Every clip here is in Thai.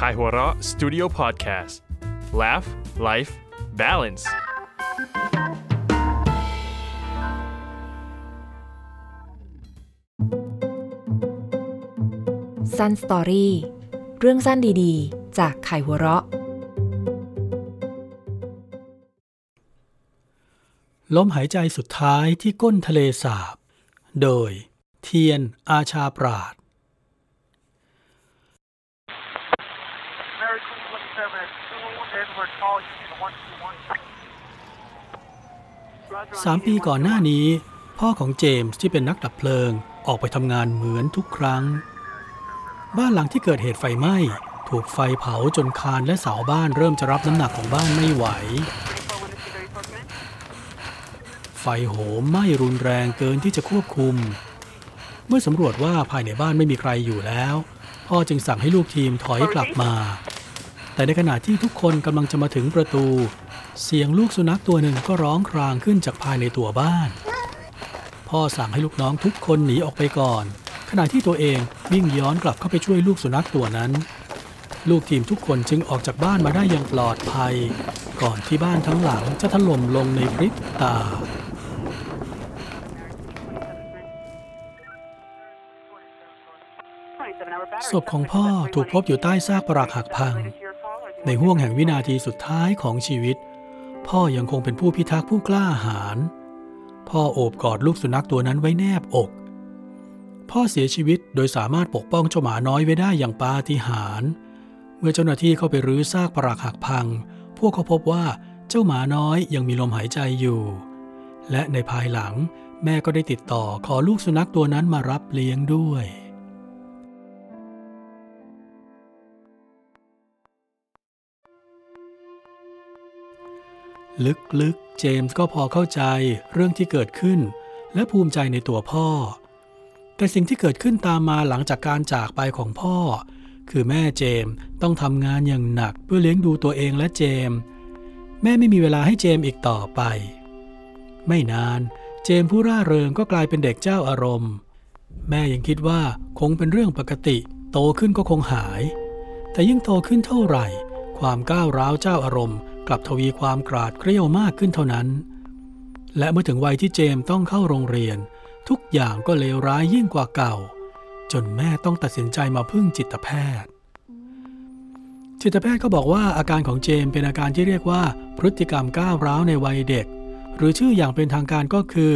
Kaihura Studio Podcast Laugh Life Balance Sun Story เรื่องสั้นดีๆ จากไข่หัวเราะ ลมหายใจสุดท้ายที่ก้นทะเลสาบ โดยเทียนอาชาปราด สามปีก่อนหน้านี้ พ่อของเจมส์ที่เป็นนักดับเพลิงออกไปทำงานเหมือนทุกครั้ง บ้านหลังที่เกิดเหตุไฟไหม้ถูกไฟเผาจนคานและเสาบ้านเริ่มจะรับน้ำหนักของบ้านไม่ไหว ไฟโหมไหม้รุนแรงเกินที่จะควบคุม เมื่อสำรวจว่าภายในบ้านไม่มีใครอยู่แล้ว พ่อจึงสั่งให้ลูกทีมถอยกลับมา แต่ในขณะที่ทุกคนกำลังจะมาถึงประตู เสียงลูกสุนัขตัวหนึ่งก็ร้องครางขึ้นจากภายในตัวบ้าน พ่อสั่งให้ลูกน้องทุกคนหนีออกไปก่อน ขณะที่ตัวเองวิ่งย้อนกลับเข้าไปช่วยลูกสุนัขตัวนั้น ลูกทีมทุกคนจึงออกจากบ้านมาได้อย่างปลอดภัย ก่อนที่บ้านทั้งหลังจะถล่มลงในพริบตาศพของพ่อถูกพบอยู่ใต้ซากปรักหักพัง ในห่วงแห่งวินาทีสุดท้ายของชีวิต พ่อยังคงเป็นผู้พิทักษ์ผู้กล้าหาญพ่อโอบกอดลูกสุนัขตัวนั้นไว้แนบอก พ่อเสียชีวิตโดยสามารถปกป้องเจ้าหมาน้อยไว้ได้อย่างปาฏิหาริย์เมื่อเจ้าหน้าที่เข้าไปรื้อซากปรักหักพัง พวกเขาพบว่าเจ้าหมาน้อยยังมีลมหายใจอยู่ และในภายหลังแม่ก็ได้ติดต่อขอลูกสุนัขตัวนั้นมารับเลี้ยงด้วย ลึกๆ เจมส์ก็พอเข้าใจเรื่องที่เกิดขึ้น และภูมิใจในตัวพ่อ แต่สิ่งที่เกิดขึ้นตามมาหลังจากการจากไปของพ่อ คือแม่เจมส์ต้องทำงานอย่างหนักเพื่อเลี้ยงดูตัวเองและเจมส์แม่ไม่มีเวลาให้เจมส์อีกต่อไป ไม่นาน เจมส์ผู้ร่าเริงก็กลายเป็นเด็กเจ้าอารมณ์ แม่ยังคิดว่าคงเป็นเรื่องปกติ โตขึ้นก็คงหาย แต่ยิ่งโตขึ้นเท่าไหร่ ความก้าวร้าวเจ้าอารมณ์ กลับทวีความกราดเกรี้ยวมากขึ้นเท่านั้น และเมื่อถึงวัยที่เจมส์ต้องเข้าโรงเรียน ทุกอย่างก็เลวร้ายยิ่งกว่าเก่า จนแม่ต้องตัดสินใจมาพึ่งจิตแพทย์ จิตแพทย์ก็บอกว่าอาการของเจมส์เป็นอาการที่เรียกว่าพฤติกรรมก้าวร้าวในวัยเด็ก หรือชื่ออย่างเป็นทางการก็คือ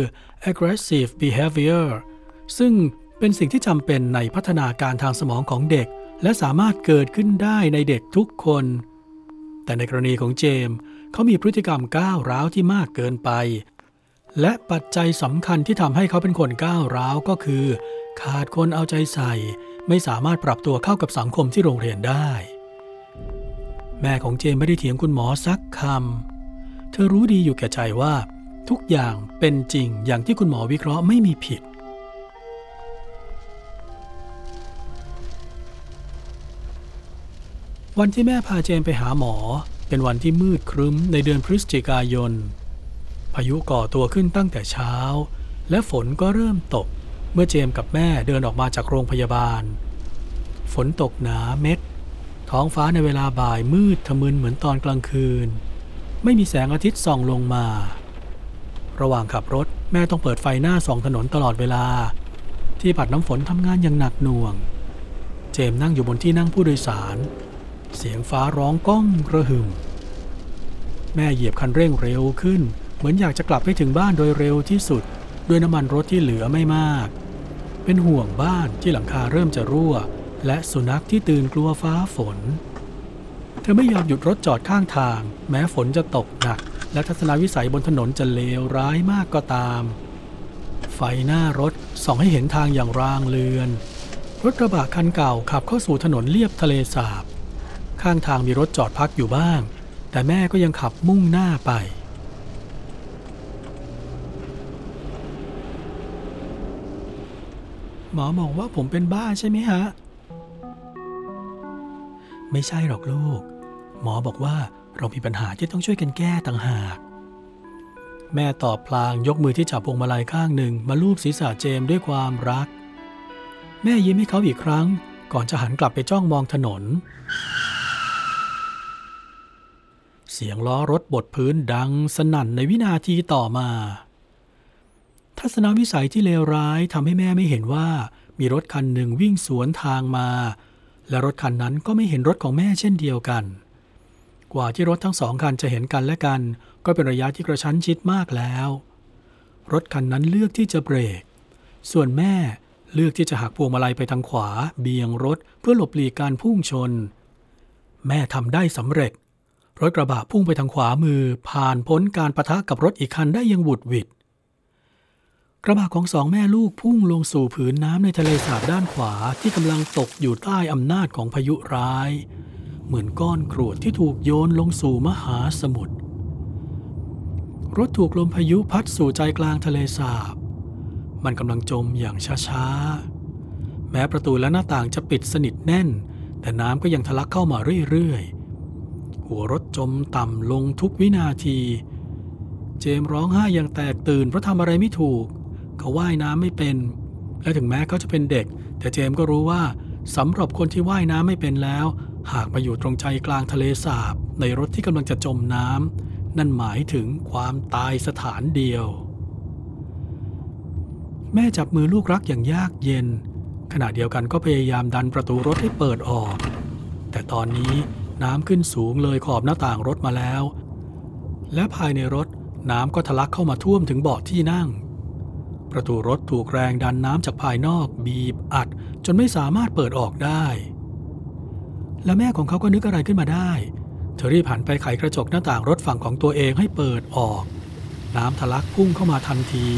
aggressive behavior ซึ่งเป็นสิ่งที่จำเป็นในพัฒนาการทางสมองของเด็ก และสามารถเกิดขึ้นได้ในเด็กทุกคน แต่ในกรณีของเจมส์เขามีพฤติกรรมก้าวร้าวที่มากเกินไป และปัจจัยสำคัญที่ทำให้เขาเป็นคนก้าวร้าวก็คือ ขาดคนเอาใจใส่ ไม่สามารถปรับตัวเข้ากับสังคมที่โรงเรียนได้ แม่ของเจมส์ไม่ได้เถียงคุณหมอสักคำเธอรู้ดีอยู่แก่ใจว่า ทุกอย่างเป็นจริงอย่างที่คุณหมอวิเคราะห์ไม่มีผิด วันที่แม่พาเจมไปหาหมอ เป็นวันที่มืดครึ้มในเดือนพฤศจิกายน พายุก่อตัวขึ้นตั้งแต่เช้า และฝนก็เริ่มตก เมื่อเจมกับแม่เดินออกมาจากโรงพยาบาล ฝนตกหนาเม็ด ท้องฟ้าในเวลาบ่ายมืดทะมึนเหมือนตอนกลางคืน ไม่มีแสงอาทิตย์ส่องลงมา ระหว่างขับรถแม่ต้องเปิดไฟหน้าส่องถนนตลอดเวลา ที่ปัดน้ำฝนทำงานอย่างหนักหน่วง เจมนั่งอยู่บนที่นั่งผู้โดยสาร เสียงฟ้าร้องก้องกระหึ่ม แม่เหยียบคันเร่งเร็วขึ้น เหมือนอยากจะกลับไปถึงบ้านโดยเร็วที่สุด ด้วยน้ำมันรถที่เหลือไม่มาก เป็นห่วงบ้านที่หลังคาเริ่มจะรั่ว และสุนัขที่ตื่นกลัวฟ้าฝน เธอไม่ยอมหยุดรถจอดข้างทาง แม้ฝนจะตกหนัก และทัศนวิสัยบนถนนจะเลวร้ายมากก็ตาม ไฟหน้ารถส่องให้เห็นทางอย่างรางเลือน รถกระบะคันเก่าขับเข้าสู่ถนนเลียบทะเลสาบ ข้างทางมีรถจอดพักอยู่บ้าง แต่แม่ก็ยังขับมุ่งหน้าไป หมอบอกว่าผมเป็นบ้าใช่ไหมฮะ ไม่ใช่หรอกลูก หมอบอกว่าเรามีปัญหาที่ต้องช่วยกันแก้ต่างหาก แม่ตอบพลางยกมือที่จับพวงมาลัยข้างหนึ่งมาลูบศีรษะเจมด้วยความรัก แม่ยิ้มให้เขาอีกครั้ง ก่อนจะหันกลับไปจ้องมองถนน เสียงล้อรถบดพื้นดังสนั่นในวินาทีต่อมา ทัศนวิสัยที่เลวร้ายทำให้แม่ไม่เห็นว่ามีรถคันหนึ่งวิ่งสวนทางมา และรถคันนั้นก็ไม่เห็นรถของแม่เช่นเดียวกัน กว่าที่รถทั้งสองคันจะเห็นกันและกัน ก็เป็นระยะที่กระชั้นชิดมากแล้ว รถคันนั้นเลือกที่จะเบรก ส่วนแม่เลือกที่จะหักพวงมาลัยไปทางขวา เบี่ยงรถเพื่อหลบหลีกการพุ่งชน แม่ทำได้สำเร็จ รถกระบะพุ่งไปทางขวามือผ่านพ้นการประทะกับรถอีกคันได้อยังบุดหวิด กระบะของสองแม่ลูกพุ่งลงสู่ผืนน้ำในทะเลสาบด้านขวาที่กำลังตกอยู่ใต้อำนาจของพายุร้าย เหมือนก้อนกรวดที่ถูกโยนลงสู่มหาสมุทรรถถูกลมพายุพัดสู่ใจกลางทะเลสาบ มันกำลังจมอย่างช้าๆ แม้ประตูและหน้าต่างจะปิดสนิทแน่น แต่น้ำก็ยังทะลักเข้ามาเรื่อยๆ หัวรถจมต่ำลงทุกวินาที เจมร้องไห้อย่างแตกตื่นเพราะทำอะไรไม่ถูก เขาว่ายน้ำไม่เป็น และถึงแม้เขาจะเป็นเด็ก แต่เจมก็รู้ว่าสำหรับคนที่ว่ายน้ำไม่เป็นแล้ว หากมาอยู่ตรงใจกลางทะเลสาบ ในรถที่กำลังจะจมน้ำนั่นหมายถึงความตายสถานเดียว แม่จับมือลูกรักอย่างยากเย็น ขณะเดียวกันก็พยายามดันประตูรถให้เปิดออก แต่ตอนนี้ น้ำขึ้นสูงเลยขอบหน้าต่างรถมาแล้ว และภายในรถน้ำก็ทะลักเข้ามาท่วมถึงเบาะที่นั่ง ประตูรถถูกแรงดันน้ำจากภายนอกบีบอัด จนไม่สามารถเปิดออกได้ และแม่ของเขาก็นึกอะไรขึ้นมาได้ เธอรีบหันไปไขกระจกหน้าต่างรถฝั่งของตัวเองให้เปิดออก น้ำทะลักพุ่งเข้ามาทันที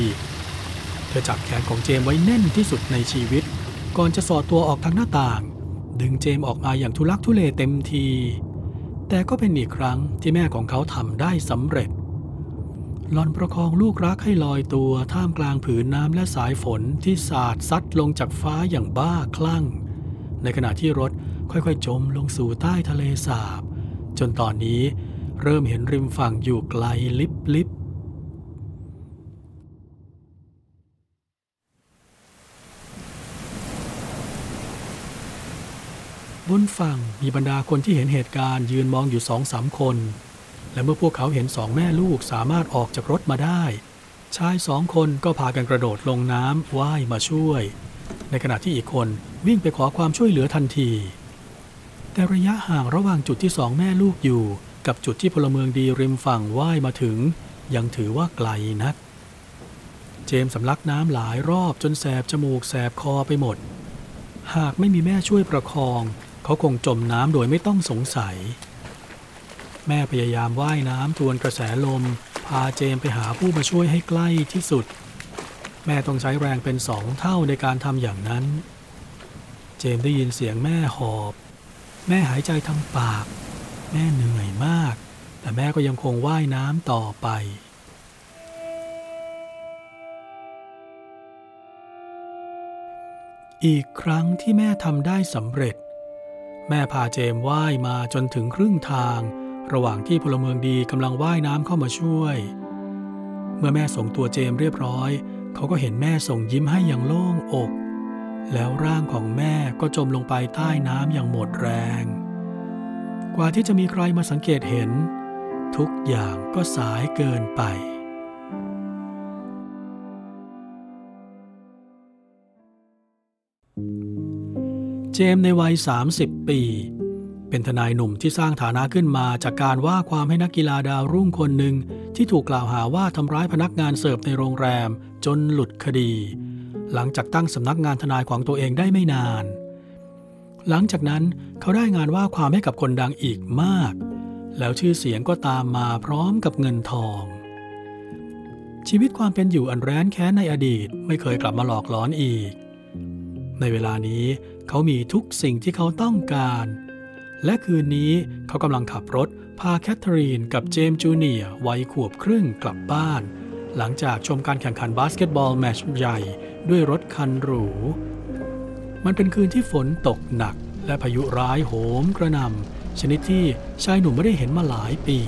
เธอจับแขนของเจมไว้แน่นที่สุดในชีวิต ก่อนจะสอดตัวออกทางหน้าต่าง ดึงเจมออกมาอย่างทุลักทุเลเต็มที แต่ก็เป็นอีกครั้งที่แม่ของเขาทำได้สำเร็จหลอนประคองลูกรักให้ลอยตัวท่ามกลางผืนน้ำและสายฝนที่สาดซัดลงจากฟ้าอย่างบ้าคลั่ง ในขณะที่รถค่อยๆ จมลงสู่ใต้ทะเลสาบ จนตอนนี้เริ่มเห็นริมฝั่งอยู่ไกลลิบลิบ บนฝั่งมีบรรดาคนที่เห็นเหตุการณ์ยืนมองอยู่สองสามคน และเมื่อพวกเขาเห็นสองแม่ลูกสามารถออกจากรถมาได้ ชายสองคนก็พากันกระโดดลงน้ำว่ายมาช่วย ในขณะที่อีกคนวิ่งไปขอความช่วยเหลือทันที แต่ระยะห่างระหว่างจุดที่สองแม่ลูกอยู่ กับจุดที่พลเมืองดีริมฝั่งว่ายมาถึง ยังถือว่าไกลนัก เจมส์สำลักน้ำหลายรอบจนแสบจมูกแสบคอไปหมด หากไม่มีแม่ช่วยประคอง เขาคงจมน้ำโดยไม่ต้องสงสัย แม่พยายามว่ายน้ำทวนกระแสลม พาเจมไปหาผู้มาช่วยให้ใกล้ที่สุด แม่ต้องใช้แรงเป็นสองเท่าในการทำอย่างนั้น เจมได้ยินเสียงแม่หอบ แม่หายใจทางปาก แม่เหนื่อยมาก แต่แม่ก็ยังคงว่ายน้ำต่อไปอีกครั้งที่แม่ทำได้สำเร็จ แม่พาเจมว่ายมาจนถึงครึ่งทาง ระหว่างที่พลเมืองดีกำลังว่ายน้ำเข้ามาช่วย เมื่อแม่ส่งตัวเจมเรียบร้อย เขาก็เห็นแม่ส่งยิ้มให้อย่างโล่งอก แล้วร่างของแม่ก็จมลงไปใต้น้ำอย่างหมดแรง กว่าที่จะมีใครมาสังเกตเห็น ทุกอย่างก็สายเกินไป จมส์ในวัย 30 ปี เป็นทนายหนุ่มที่สร้างฐานะขึ้นมาจากการว่าความให้นักกีฬาดาวรุ่งคนหนึ่งที่ถูกกล่าวหาว่าทำร้ายพนักงานเสิร์ฟในโรงแรมจนหลุดคดี หลังจากตั้งสำนักงานทนายของตัวเองได้ไม่นาน หลังจากนั้นเขาได้งานว่าความให้กับคนดังอีกมาก แล้วชื่อเสียงก็ตามมาพร้อมกับเงินทอง ชีวิตความเป็นอยู่อันแร้นแค้นในอดีตไม่เคยกลับมาหลอกหลอนอีก ในเวลานี้เขามีทุกสิ่งที่เขาต้องการ และคืนนี้เขากำลังขับรถพาแคทเธอรีนกับเจมส์จูเนียร์วัยขวบครึ่งกลับบ้าน หลังจากชมการแข่งขันบาสเกตบอลแมตช์ใหญ่ด้วยรถคันหรู มันเป็นคืนที่ฝนตกหนัก และพายุร้ายโหมกระหน่ำชนิดที่ชายหนุ่มไม่ได้เห็นมาหลายปี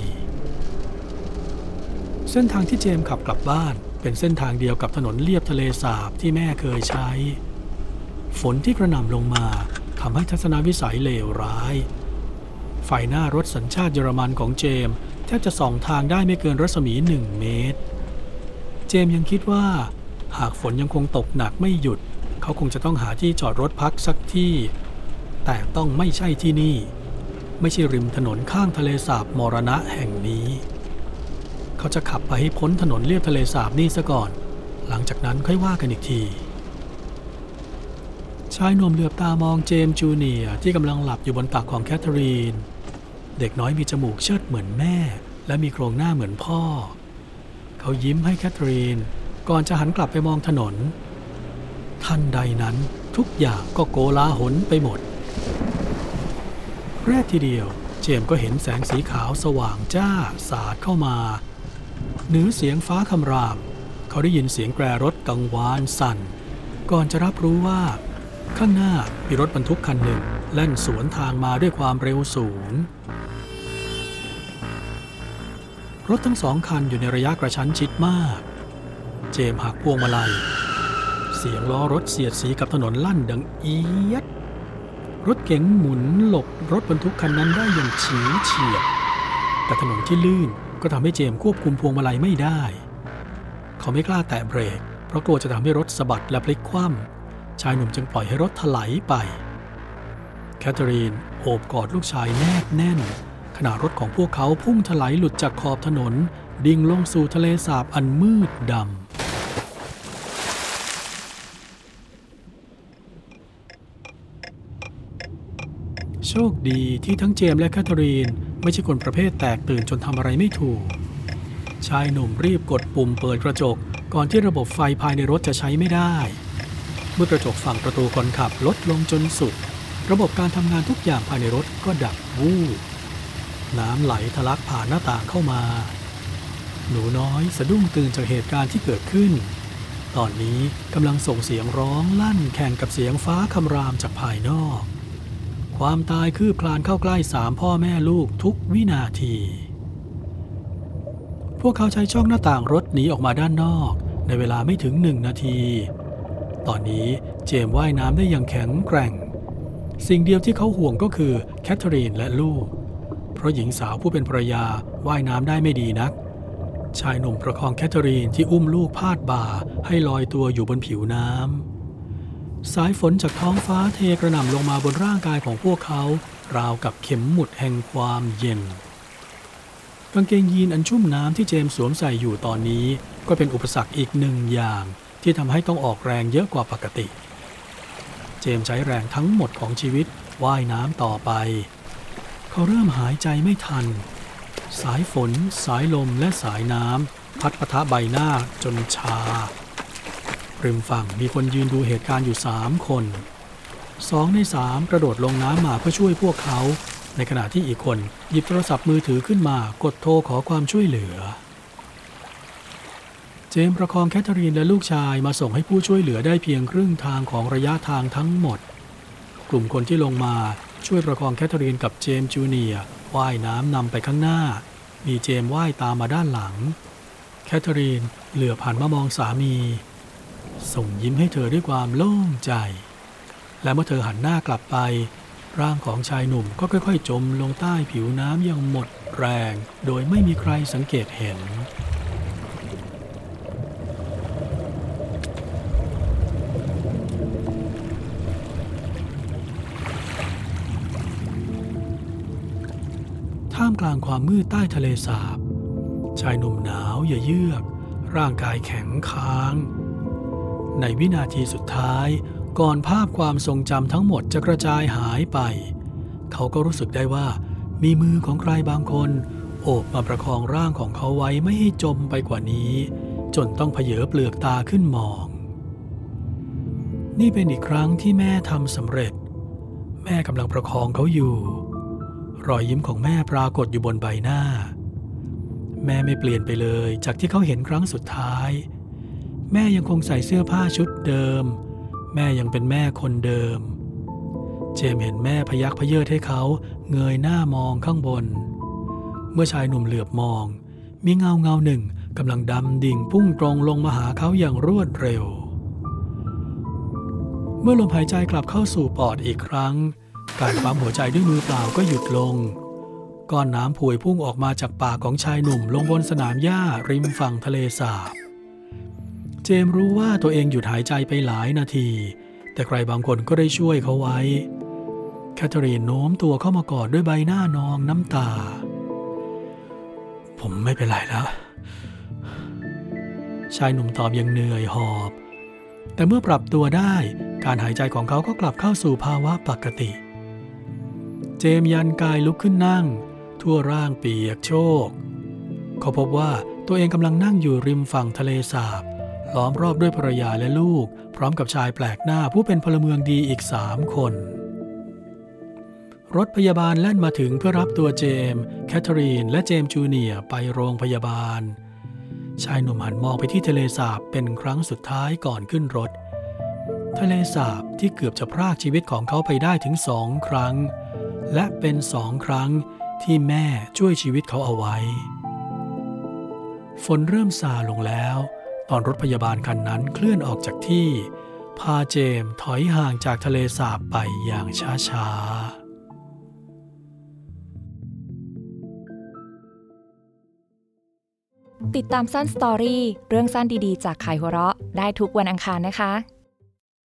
เส้นทางที่เจมส์ขับกลับบ้านเป็นเส้นทางเดียวกับถนนเลียบทะเลสาบที่แม่เคยใช้ ฝนที่กระหน่ำลงมาทำให้ทัศนวิสัยเลวร้าย ไฟหน้ารถสัญชาติเยอรมันของเจมแทบจะส่องทางได้ไม่เกินรัศมีหนึ่งเมตร เจมยังคิดว่า หากฝนยังคงตกหนักไม่หยุด เขาคงจะต้องหาที่จอดรถพักสักที่ แต่ต้องไม่ใช่ที่นี่ ไม่ใช่ริมถนนข้างทะเลสาบมรณะแห่งนี้ เขาจะขับไปให้พ้นถนนเลียบทะเลสาบนี่ซะก่อน หลังจากนั้นค่อยว่ากันอีกทีายหนุ่มเหลือบตามองเจมส์จูเนียร์ที่กำลังหลับอยู่บนตักของแคทเธอรีน เด็กน้อยมีจมูกเชิดเหมือนแม่ และมีโครงหน้าเหมือนพ่อ เขายิ้มให้แคทเธอรีน ก่อนจะหันกลับไปมองถนน ทันใดนั้นทุกอย่างก็โกลาหลไปหมด แรกทีเดียวเจมส์ก็เห็นแสงสีขาวสว่างจ้าสาดเข้ามาเหนือเสียงฟ้าคำราม เขาได้ยินเสียงแตรรถกังวานสั่น ก่อนจะรับรู้ว่า ข้างหน้ามีรถบรรทุกคันหนึ่งแล่นสวนทางมาด้วยความเร็วสูง รถทั้งสองคันอยู่ในระยะกระชั้นชิดมาก เจมหักพวงมาลัย เสียงล้อรถเสียดสีกับถนนลั่นดังเอียด รถเก๋งหมุนหลบรถบรรทุกคันนั้นได้อย่างฉิวเฉียด แต่ถนนที่ลื่นก็ทำให้เจมควบคุมพวงมาลัยไม่ได้ เขาไม่กล้าแตะเบรก เพราะกลัวจะทำให้รถสะบัดและพลิกคว่ำ ชายหนุ่มจึงปล่อยให้รถถลายไป แคทเธอรีนโอบกอดลูกชายแนบแน่น ขณะรถของพวกเขาพุ่งถลายหลุดจากขอบถนน ดิ่งลงสู่ทะเลสาบอันมืดดำโชคดีที่ทั้งเจมส์และแคทเธอรีน ไม่ใช่คนประเภทแตกตื่นจนทำอะไรไม่ถูก ชายหนุ่มรีบกดปุ่มเปิดกระจก ก่อนที่ระบบไฟภายในรถจะใช้ไม่ได้ เมื่อกระจกฝั่งประตูคนขับลดลงจนสุด ระบบการทำงานทุกอย่างภายในรถก็ดับวูบน้ำไหลทะลักผ่านหน้าต่างเข้ามา หนูน้อยสะดุ้งตื่นจากเหตุการณ์ที่เกิดขึ้น ตอนนี้กำลังส่งเสียงร้องลั่นแข่งกับเสียงฟ้าคำรามจากภายนอก ความตายคืบคลานเข้าใกล้สามพ่อแม่ลูกทุกวินาที พวกเขาใช้ช่องหน้าต่างรถหนีออกมาด้านนอก ในเวลาไม่ถึงหนึ่งนาที ตอนนี้เจมว่ายน้ำได้อย่างแข็งแกร่ง สิ่งเดียวที่เขาห่วงก็คือแคทเธอรีนและลูก เพราะหญิงสาวผู้เป็นภรรยาว่ายน้ำได้ไม่ดีนัก ชายหนุ่มประคองแคทเธอรีนที่อุ้มลูกพาดบ่าให้ลอยตัวอยู่บนผิวน้ำสายฝนจากท้องฟ้าเทกระหน่ำลงมาบนร่างกายของพวกเขา ราวกับเข็มหมุดแห่งความเย็นกางเกงยีนอันชุ่มน้ำที่เจมสวมใส่อยู่ตอนนี้ก็เป็นอุปสรรคอีกหนึ่งอย่าง ที่ทำให้ต้องออกแรงเยอะกว่าปกติ เจมใช้แรงทั้งหมดของชีวิตว่ายน้ำต่อไป เขาเริ่มหายใจไม่ทัน สายฝน สายลมและสายน้ำพัดปะทะใบหน้าจนชา ริมฝั่งมีคนยืนดูเหตุการณ์อยู่สามคนสองในสามกระโดดลงน้ำมาเพื่อช่วยพวกเขา ในขณะที่อีกคนหยิบโทรศัพท์มือถือขึ้นมากดโทรขอความช่วยเหลือ เจมส์ประคองแคทเธอรีนและลูกชายมาส่งให้ผู้ช่วยเหลือได้เพียงครึ่งทางของระยะทางทั้งหมด กลุ่มคนที่ลงมาช่วยประคองแคทเธอรีนกับเจมส์จูเนียว่ายน้ำนำไปข้างหน้า มีเจมส์ว่ายตามมาด้านหลัง แคทเธอรีนเหลือบหันมามองสามี ส่งยิ้มให้เธอด้วยความโล่งใจ และเมื่อเธอหันหน้ากลับไป ร่างของชายหนุ่มก็ค่อย ๆ จมลงใต้ผิวน้ำอย่างหมดแรง โดยไม่มีใครสังเกตเห็น กลางความมืดใต้ทะเลสาบ ชายหนุ่มหนาวอย่าเยือก ร่างกายแข็งค้าง ในวินาทีสุดท้าย ก่อนภาพความทรงจำทั้งหมดจะกระจายหายไป เขาก็รู้สึกได้ว่า มีมือของใครบางคน โอบมาประคองร่างของเขาไว้ไม่ให้จมไปกว่านี้ จนต้องเผยเปลือกตาขึ้นมอง นี่เป็นอีกครั้งที่แม่ทำสำเร็จ แม่กำลังประคองเขาอยู่ รอยยิ้มของแม่ปรากฏอยู่บนใบหน้า แม่ไม่เปลี่ยนไปเลยจากที่เขาเห็นครั้งสุดท้าย แม่ยังคงใส่เสื้อผ้าชุดเดิม แม่ยังเป็นแม่คนเดิม เจมเห็นแม่พยักพเยิดให้เขาเงยหน้ามองข้างบน เมื่อชายหนุ่มเหลือบมอง มีเงาเงาหนึ่งกำลังดำดิ่งพุ่งตรงลงมาหาเขาอย่างรวดเร็ว เมื่อลมหายใจกลับเข้าสู่ปอดอีกครั้ง การปั๊มหัวใจด้วยมือเปล่าก็หยุดลง ก้อนน้ำผุยพุ่งออกมาจากปากของชายหนุ่มลงบนสนามหญ้าริมฝั่งทะเลสาบ เจมรู้ว่าตัวเองหยุดหายใจไปหลายนาที แต่ใครบางคนก็ได้ช่วยเขาไว้ แคทเธอรีนโน้มตัวเข้ามากอดด้วยใบหน้านองน้ำตา ผมไม่เป็นไรแล้วชายหนุ่มตอบอย่างเหนื่อยหอบ แต่เมื่อปรับตัวได้ การหายใจของเขาก็กลับเข้าสู่ภาวะปกติ เจมยันกายลุกขึ้นนั่ง ทั่วร่างเปียกโชก เขาพบว่าตัวเองกำลังนั่งอยู่ริมฝั่งทะเลสาบ ล้อมรอบด้วยภรรยาและลูก พร้อมกับชายแปลกหน้าผู้เป็นพลเมืองดีอีกสามคน รถพยาบาลแล่นมาถึงเพื่อรับตัวเจมส์แคทเธอรีน และเจมส์จูเนียไปโรงพยาบาล ชายหนุ่มหันมองไปที่ทะเลสาบเป็นครั้งสุดท้ายก่อนขึ้นรถ ทะเลสาบที่เกือบจะพรากชีวิตของเขาไปได้ถึงสองครั้ง และเป็นสองครั้งที่แม่ช่วยชีวิตเขาเอาไว้ ฝนเริ่มซาลงแล้ว ตอนรถพยาบาลคันนั้นเคลื่อนออกจากที่ พาเจมส์ถอยห่างจากทะเลสาบไปอย่างช้าๆติดตามสั้นสตอรี่เรื่องสั้นดีๆ จากขายหัวเราะ ได้ทุกวันอังคารนะคะ